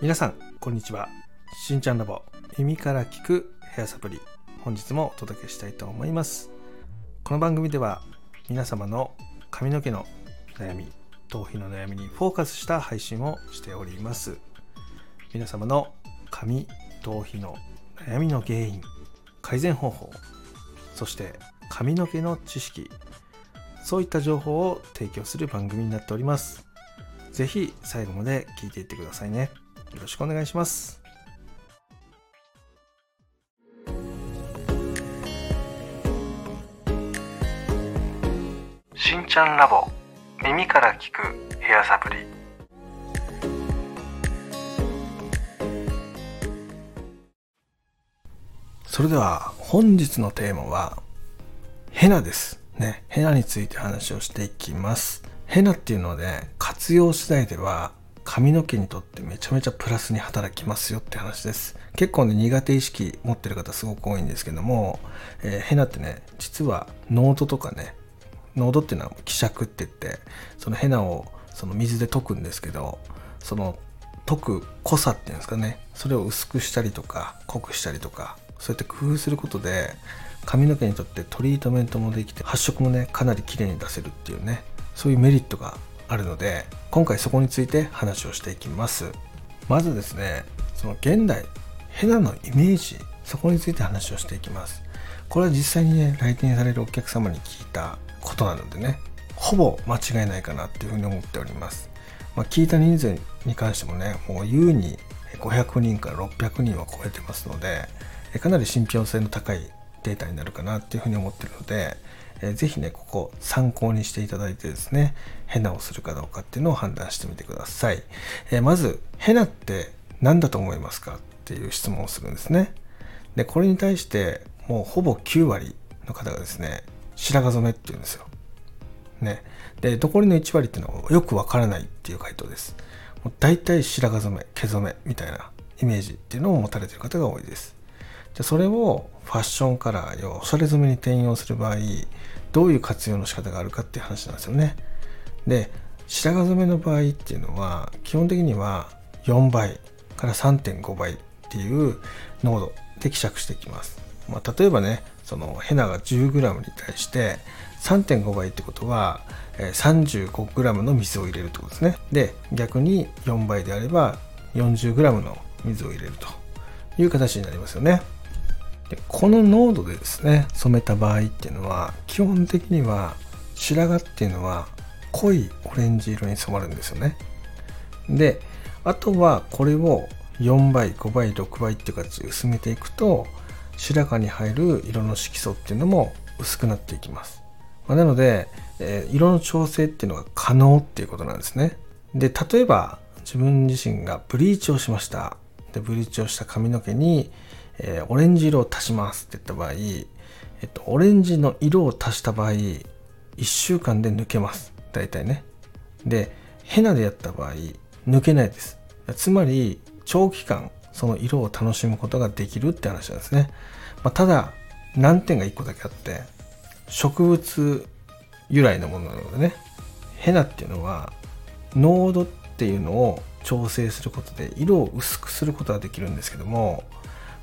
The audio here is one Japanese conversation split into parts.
皆さんこんにちは。しんちゃんラボ耳から聞くヘアサプリ本日もお届けしたいと思います。この番組では皆様の髪の毛の悩み頭皮の悩みにフォーカスした配信をしております。皆様の髪頭皮の悩みの原因改善方法そして髪の毛の知識そういった情報を提供する番組になっております。ぜひ最後まで聞いていってくださいね。よろしくお願いします。しんちゃんラボ耳から聞くヘアサプリ。それでは本日のテーマはヘナですねヘナについて話をしていきます。ヘナっていうので活用次第では髪の毛にとってめちゃめちゃプラスに働きますよって話です。結構ね苦手意識持ってる方すごく多いんですけども、えー、ヘナってね実は濃度とかね濃度っていうのは希釈って言ってそのヘナをその水で溶くんですけどその溶く濃さっていうんですかねそれを薄くしたりとか濃くしたりとかそうやって工夫することで髪の毛にとってトリートメントもできて発色もねかなり綺麗に出せるっていうねそういうメリットがあるので今回そこについて話をしていきます。まずですねその現代ヘナのイメージそこについて話をしていきます。これは実際にね来店されるお客様に聞いたことなのでねほぼ間違いないかなっていうふうに思っております、まあ、聞いた人数に関してもねもう優に500人から600人は超えてますのでかなり信憑性の高いデータになるかなっていうふうに思ってるのでえぜひね、ここ参考にしていただいてですね、ヘナをするかどうかっていうのを判断してみてください。えまず、ヘナって何だと思いますかっていう質問をするんですね。で、これに対して、もうほぼ9割の方がですね、白髪染めって言うんですよ。ね。で、残りの1割っていうのはよくわからないっていう回答です。もう大体白髪染め、毛染めみたいなイメージっていうのを持たれている方が多いです。じゃそれをファッションカラーやおしゃれ染めに転用する場合どういう活用の仕方があるかっていう話なんですよね。で白髪染めの場合っていうのは基本的には4倍から3.5倍っていう濃度で希釈していきます、まあ、例えばねそのヘナが 10g に対して3.5倍ってことは 35g の水を入れるってことですね。で逆に4倍であれば 40g の水を入れるという形になりますよね。この濃度でですね染めた場合っていうのは基本的には白髪っていうのは濃いオレンジ色に染まるんですよね。であとはこれを4倍5倍6倍っていう形で薄めていくと白髪に入る色の色素っていうのも薄くなっていきます、まあ、なので、えー、色の調整っていうのが可能っていうことなんですね。で例えば自分自身がブリーチをしました。でブリーチをした髪の毛にえー、オレンジ色を足しますって言った場合、えっと、オレンジの色を足した場合、1週間で抜けます。大体ね。で、ヘナでやった場合、抜けないです。つまり、長期間、その色を楽しむことができるって話なんですね。まあ、ただ、難点が1個だけあって、植物由来のものなのでね、ヘナっていうのは、濃度っていうのを調整することで色を薄くすることができるんですけども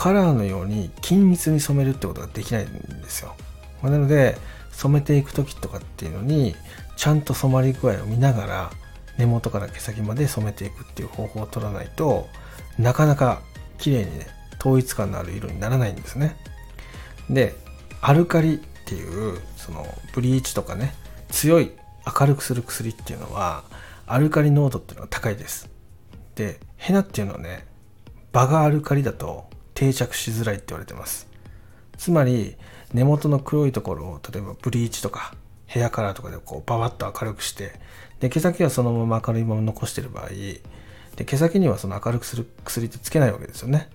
カラーのように均密に染めるってことができないんですよ。まなので染めていく時とかっていうのにちゃんと染まり具合を見ながら根元から毛先まで染めていくっていう方法を取らないとなかなか綺麗にね統一感のある色にならないんですね。でアルカリっていうそのブリーチとかね強い明るくする薬っていうのはアルカリ濃度っていうのが高いです。でヘナっていうのはね場がアルカリだと定着しづらいって言われてます。つまり根元の黒いところを例えばブリーチとかヘアカラーとかでこうババッと明るくしてで毛先はそのまま明るいまま残してる場合で毛先にはその明るくする薬ってつけないわけですよね。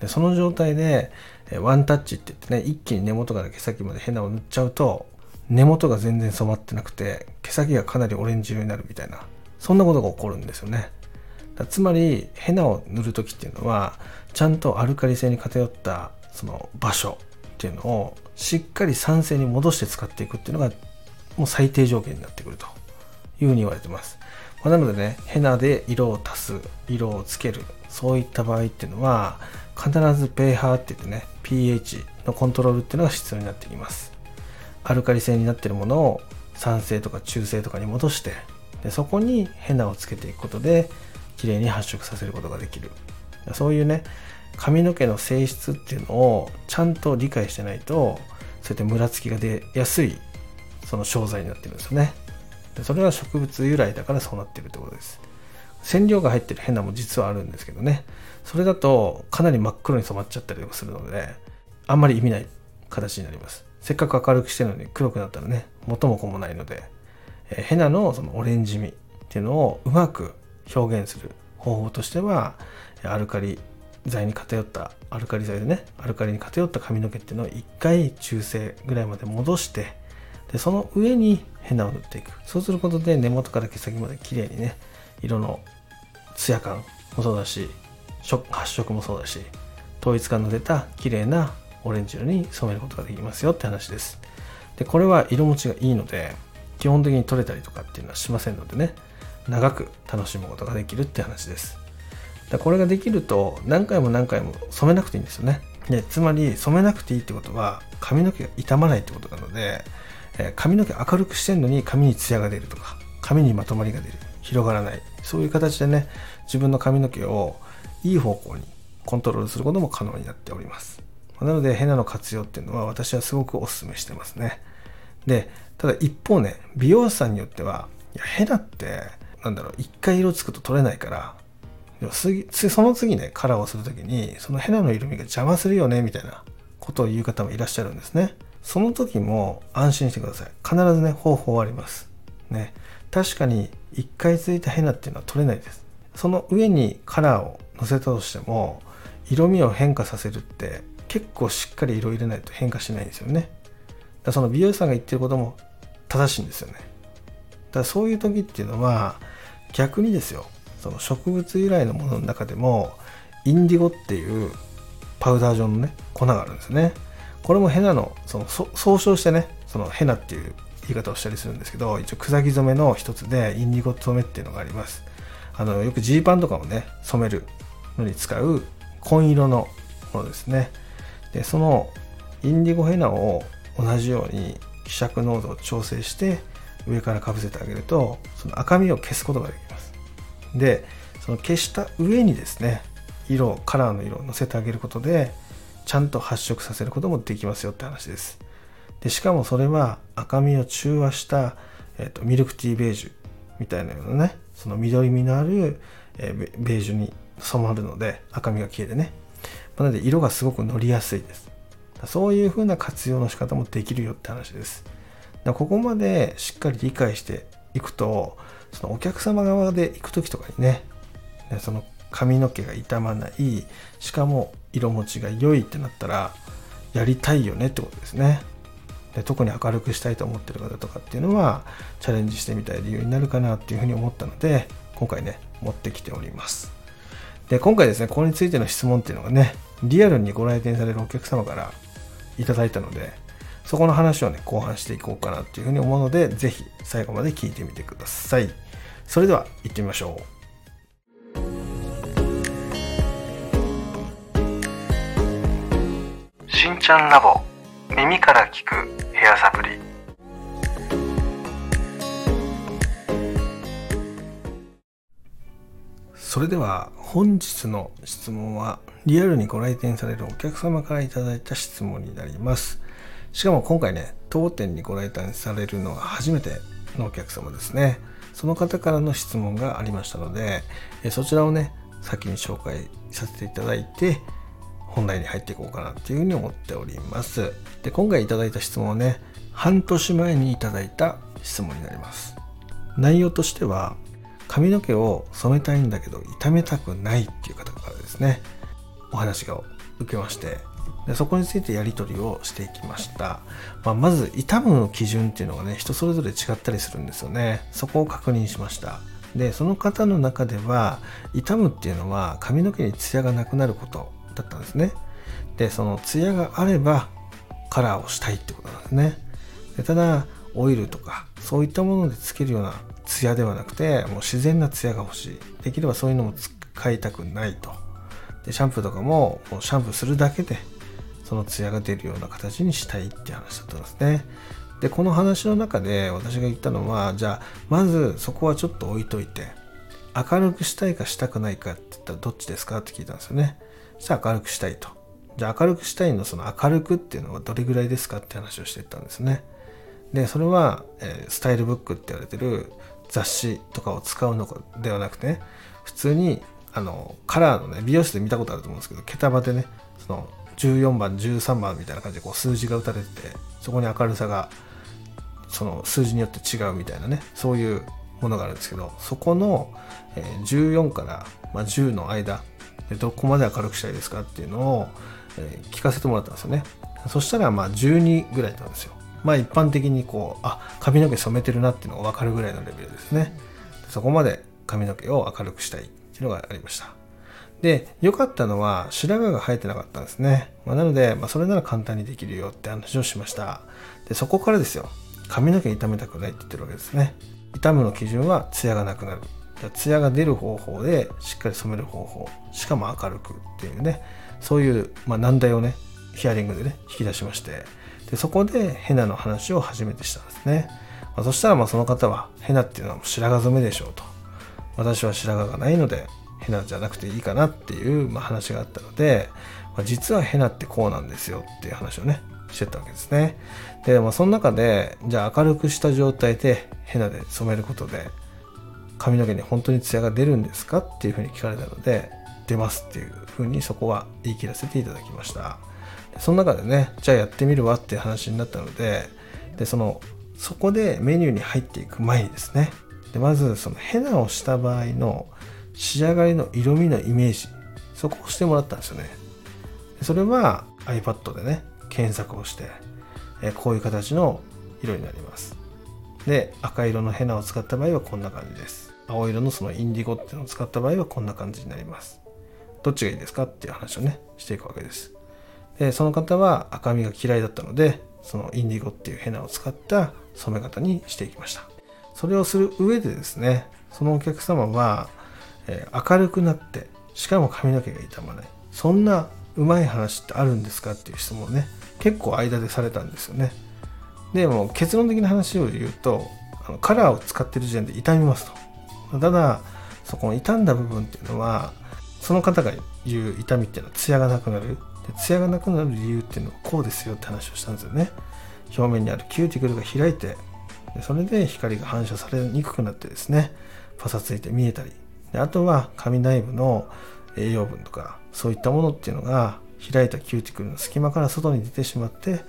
でその状態でワンタッチって言ってね一気に根元から毛先までヘナを塗っちゃうと根元が全然染まってなくて毛先がかなりオレンジ色になるみたいなそんなことが起こるんですよね。つまりヘナを塗る時っていうのはちゃんとアルカリ性に偏ったその場所っていうのをしっかり酸性に戻して使っていくっていうのがもう最低条件になってくるというふうに言われてます。まあ、なのでね、ヘナで色を足す、色をつける、そういった場合っていうのは、必ずペーハーって言ってね、pH のコントロールっていうのが必要になってきます。アルカリ性になってるものを酸性とか中性とかに戻して、でそこにヘナをつけていくことで、綺麗に発色させることができる。そういうね、髪の毛の性質っていうのをちゃんと理解してないと、そうやってムラつきが出やすいその商材になってるんですよね。でそれは植物由来だからそうなってるってことです。染料が入ってるヘナも実はあるんですけどね。それだとかなり真っ黒に染まっちゃったりとかするので、あんまり意味ない形になります。せっかく明るくしてるのに黒くなったらね、元も子もないので、えヘナのそのオレンジ味っていうのをうまく表現する方法としては、アルカリ剤に偏ったアルカリ剤でねアルカリに偏った髪の毛っていうのを1回中性ぐらいまで戻してでその上にヘナを塗っていく。そうすることで根元から毛先まで綺麗にね色のツヤ感もそうだし発色もそうだし統一感の出た綺麗なオレンジ色に染めることができますよって話です。でこれは色持ちがいいので基本的に取れたりとかっていうのはしませんのでね長く楽しむことができるって話です。だこれができると何回も何回も染めなくていいんですよね。でつまり染めなくていいってことは髪の毛が傷まないってことなので、え髪の毛明るくしてんのに髪にツヤが出るとか髪にまとまりが出る広がらない。そういう形でね自分の髪の毛をいい方向にコントロールすることも可能になっております。なのでヘナの活用っていうのは私はすごくお勧めしてますね。でただ一方ね美容師さんによってはいやヘナってなんだろう一回色つくと取れないからその次ねカラーをする時にそのヘナの色味が邪魔するよねみたいなことを言う方もいらっしゃるんですね。その時も安心してください。必ずね方法はあります。ね。確かに1回ついたヘナっていうのは取れないです。その上にカラーをのせたとしても色味を変化させるって結構しっかり色入れないと変化しないんですよね。だその美容師さんが言ってることも正しいんですよね。だそういう時っていうのは逆にですよその植物由来のものの中でもインディゴっていうパウダー状のね粉があるんですね。これもヘナのその総称してねそのヘナっていう言い方をしたりするんですけど一応草木染めの一つでインディゴ染めっていうのがあります。あのよくジーパンとかをね染めるのに使う紺色のものですね。でそのインディゴヘナを同じように希釈濃度を調整して上からかぶせてあげるとその赤みを消すことができます。でその消した上にですね色カラーの色をのせてあげることでちゃんと発色させることもできますよって話です。でしかもそれは赤みを中和した、えーと、ミルクティーベージュみたいなようなねその緑みのある、えー、ベージュに染まるので赤みが消えてね。なので色がすごく乗りやすいです。そういう風な活用の仕方もできるよって話です。ここまでしっかり理解していくとそのお客様側で行く時とかにねその髪の毛が傷まないしかも色持ちが良いってなったらやりたいよねってことですね。で特に明るくしたいと思ってる方とかっていうのはチャレンジしてみたい理由になるかなっていうふうに思ったので今回ね持ってきております。で今回ですねこれについての質問っていうのがねリアルにご来店されるお客様からいただいたのでそこの話をね、後半していこうかなっていうふうに思うので、ぜひ最後まで聞いてみてください。それでは行ってみましょう。しんちゃんラボ耳から聞くヘアサプリそれでは本日の質問はリアルにご来店されるお客様からいただいた質問になりますしかも今回ね、当店にご来店されるのは初めてのお客様ですね。その方からの質問がありましたので、そちらをね、先に紹介させていただいて、本題に入っていこうかなっていうふうに思っております。で、今回いただいた質問はね、半年前にいただいた質問になります。内容としては、髪の毛を染めたいんだけど傷めたくないっていう方からですね、お話が受けまして、でそこについてやり取りをしていきました、まあ、まず痛む基準っていうのがね人それぞれ違ったりするんですよね。そこを確認しました。でその方の中では痛むっていうのは髪の毛にツヤがなくなることだったんですね。でそのツヤがあればカラーをしたいってことなんですね。でただオイルとかそういったものでつけるようなツヤではなくてもう自然なツヤが欲しい。できればそういうのも使いたくないと。でシャンプーとかももうシャンプーするだけでそのツヤが出るような形にしたいって話だったんですね。でこの話の中で私が言ったのはじゃあまずそこはちょっと置いといて明るくしたいかしたくないかって言ったらどっちですかって聞いたんですよね。そしたら明るくしたいと。じゃあ明るくしたいのその明るくっていうのはどれぐらいですかって話をしていったんですね。でそれは、えー、スタイルブックって言われてる雑誌とかを使うのではなくて、ね、普通にあのカラーのね美容室で見たことあると思うんですけど毛束でねその14番13番みたいな感じでこう数字が打たれててそこに明るさがその数字によって違うみたいなねそういうものがあるんですけどそこの、14から、ま、10の間でどこまで明るくしたいですかっていうのを、聞かせてもらったんですよね。そしたらまあ12ぐらいなんですよ。まあ一般的にこうあ髪の毛染めてるなっていうのが分かるぐらいのレベルですね。そこまで髪の毛を明るくしたいっていうのがありました。で良かったのは白髪が生えてなかったんですね、まあ、なので、まあ、それなら簡単にできるよって話をしました。でそこからですよ。髪の毛傷めたくないって言ってるわけですね。傷むの基準はツヤがなくなる。ツヤが出る方法でしっかり染める方法。しかも明るくっていうね。そういう、まあ、難題をねヒアリングでね引き出しまして。でそこでヘナの話を初めてしたんですね、まあ、そしたらまあその方はヘナっていうのは白髪染めでしょうと。私は白髪がないのでヘナじゃなくていいかなっていう、ま、話があったので、ま、実はヘナってこうなんですよっていう話をねしてたわけですね。で、まあ、その中でじゃあ明るくした状態でヘナで染めることで髪の毛に本当にツヤが出るんですかっていうふうに聞かれたので出ますっていうふうにそこは言い切らせていただきました。その中でねじゃあやってみるわっていう話になったのででそのそこでメニューに入っていく前にですねでまずそのヘナをした場合の仕上がりの色味のイメージそこをしてもらったんですよね。それは iPad でね検索をしてえこういう形の色になります。で赤色のヘナを使った場合はこんな感じです。青色のそのインディゴっていうのを使った場合はこんな感じになります。どっちがいいですかっていう話をねしていくわけです。でその方は赤みが嫌いだったのでそのインディゴっていうヘナを使った染め方にしていきました。それをする上でですねそのお客様は、えー、明るくなってしかも髪の毛が傷まない。そんなうまい話ってあるんですかっていう質問をね。結構間でされたんですよね。でも結論的な話を言うとあのカラーを使ってる時点で傷みますと。ただそこの傷んだ部分っていうのはその方が言う傷みっていうのはツヤがなくなる。でツヤがなくなる理由っていうのはこうですよって話をしたんですよね。表面にあるキューティクルが開いてでそれで光が反射されにくくなってですねパサついて見えたりであとは髪内部の栄養分とかそういったものっていうのが開いたキューティクルの隙間から外に出てしまって、ま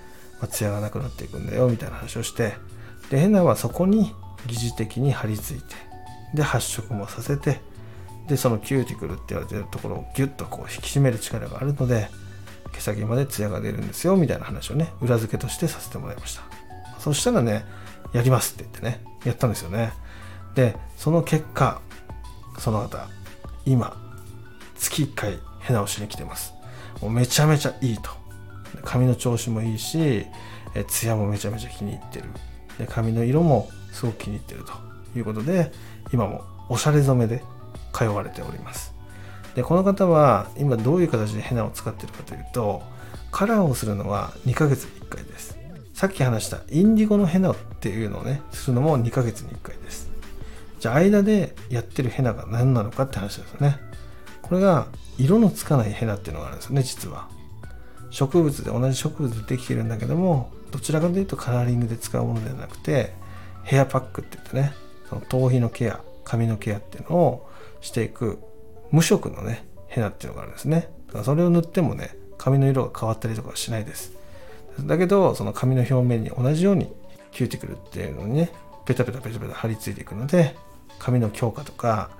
あ、ツヤがなくなっていくんだよみたいな話をしてでヘナはそこに疑似的に張り付いてで発色もさせてでそのキューティクルって言われてるところをギュッとこう引き締める力があるので毛先までツヤが出るんですよみたいな話をね裏付けとしてさせてもらいました。そしたらねやりますって言ってねやったんですよね。でその結果その方今月1回ヘナをしに来てます。もうめちゃめちゃいいと。髪の調子もいいしえツヤもめちゃめちゃ気に入ってる。で髪の色もすごく気に入ってると。いうことで今もおしゃれ染めで通われております。でこの方は今どういう形でヘナを使ってるかというとカラーをするのは2ヶ月に1回です。さっき話したインディゴのヘナっていうのをねするのも2ヶ月に1回。じゃあ間でやってるヘナが何なのかって話ですね。これが色のつかないヘナっていうのがあるんですよね実は。植物で同じ植物でできてるんだけどもどちらかというとカラーリングで使うものではなくてヘアパックって言ってねその頭皮のケア髪のケアっていうのをしていく無色のねヘナっていうのがあるんですね。だからそれを塗ってもね髪の色が変わったりとかはしないです。だけどその髪の表面に同じようにキューティクルっていうのにねペタペタペタペタ張り付いていくので髪の強化とか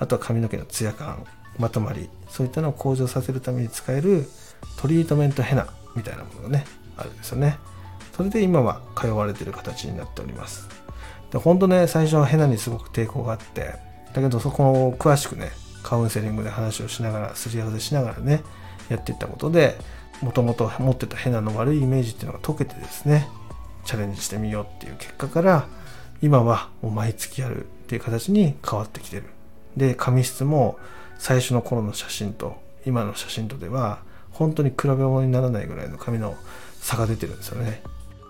あとは髪の毛のツヤ感まとまりそういったのを向上させるために使えるトリートメントヘナみたいなものがねあるんですよね。それで今は通われてる形になっております。で本当ね最初はヘナにすごく抵抗があってだけどそこを詳しくねカウンセリングで話をしながらすり合わせしながらねやっていったことでもともと持ってたヘナの悪いイメージっていうのが解けてですねチャレンジしてみようっていう結果から今はもう毎月やるっていう形に変わってきてる。で髪質も最初の頃の写真と今の写真とでは本当に比べ物にならないぐらいの髪の差が出てるんですよね、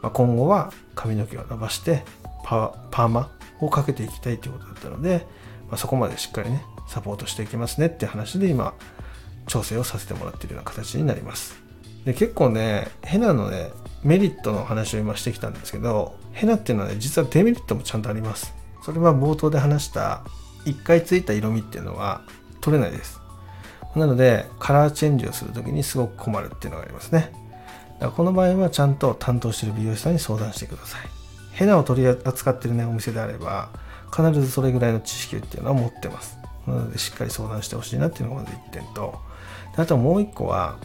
まあ、今後は髪の毛を伸ばしてパーマをかけていきたいということだったので、まあ、そこまでしっかりねサポートしていきますねって話で今調整をさせてもらってるような形になります。で結構ねヘナのねメリットの話を今してきたんですけどヘナっていうのはね実はデメリットもちゃんとあります。それは冒頭で話した1回ついた色味っていうのは取れないです。なのでカラーチェンジをする時にすごく困るっていうのがありますね。だからこの場合はちゃんと担当してる美容師さんに相談してください。ヘナを取り扱ってるねお店であれば必ずそれぐらいの知識っていうのは持ってます。なのでしっかり相談してほしいなっていうのがまず1点と。あともう1個は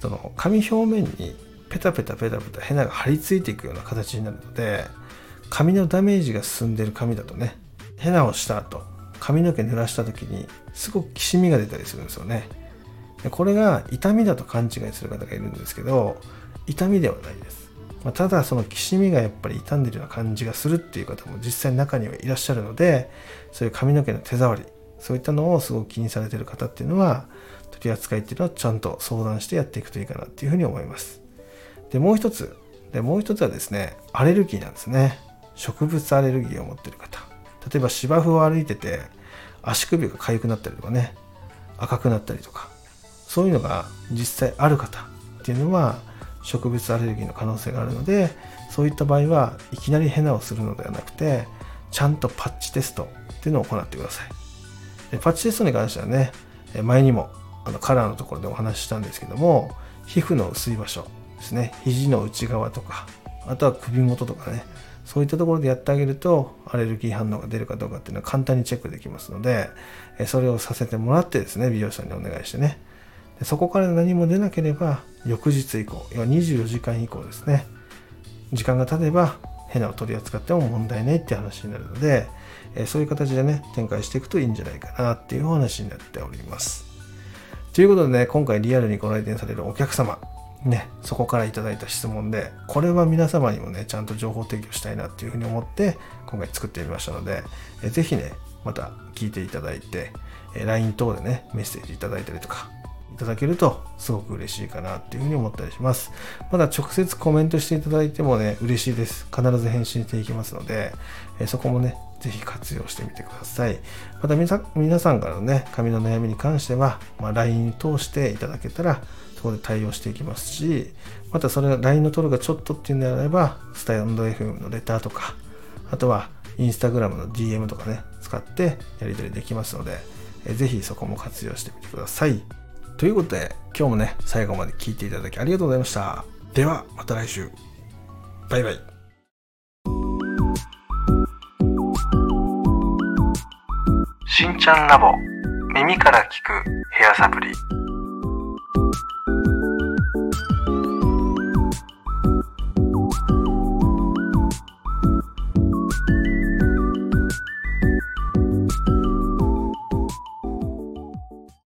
その紙表面にペタペタペタペタヘナが張り付いていくような形になるので髪のダメージが進んでる髪だとねヘナをした後髪の毛濡らした時にすごくきしみが出たりするんですよね。でこれが痛みだと勘違いする方がいるんですけど痛みではないです、まあ、ただそのきしみがやっぱり傷んでるような感じがするっていう方も実際中にはいらっしゃるのでそういう髪の毛の手触りそういったのをすごく気にされてる方っていうのは取り扱いっていうのはちゃんと相談してやっていくといいかなっていうふうに思います。でもう一つ。でもう一つはですねアレルギーなんですね。植物アレルギーを持ってる方。例えば芝生を歩いてて足首が痒くなったりとかね。赤くなったりとか。そういうのが実際ある方っていうのは植物アレルギーの可能性があるのでそういった場合はいきなりヘナをするのではなくてちゃんとパッチテストっていうのを行ってください。でパッチテストに関してはね前にもあのカラーのところでお話ししたんですけども皮膚の薄い場所ですね。肘の内側とかあとは首元とかね。そういったところでやってあげるとアレルギー反応が出るかどうかっていうのは簡単にチェックできますのでそれをさせてもらってですね美容師さんにお願いしてね。でそこから何も出なければ翌日以降要は24時間以降ですね時間が経てばヘナを取り扱っても問題ないって話になるのでそういう形でね展開していくといいんじゃないかなっていうお話になっております。ということでね今回リアルにご来店されるお客様ね、そこからいただいた質問で、これは皆様にもね、ちゃんと情報提供したいなっていうふうに思って、今回作ってみましたので、えぜひね、また聞いていただいて、え LINE 等でね、メッセージいただいたりとか、いただけるとすごく嬉しいかなっていうふうに思ったりします。まだ直接コメントしていただいてもね、嬉しいです。必ず返信していきますので、えそこもね、ぜひ活用してみてください。また皆さんからのね、髪の悩みに関しては、まあ、LINE 通していただけたら、そこで対応していきますし、またそれが LINE の登録がちょっとっていうんであれば、スタンド FM のレターとか、あとはインスタグラムの DM とかね、使ってやり取りできますので、ぜひそこも活用してみてください。ということで、今日もね、最後まで聞いていただきありがとうございました。では、また来週。バイバイ。しんちゃんラボ耳から聞くヘアサプリ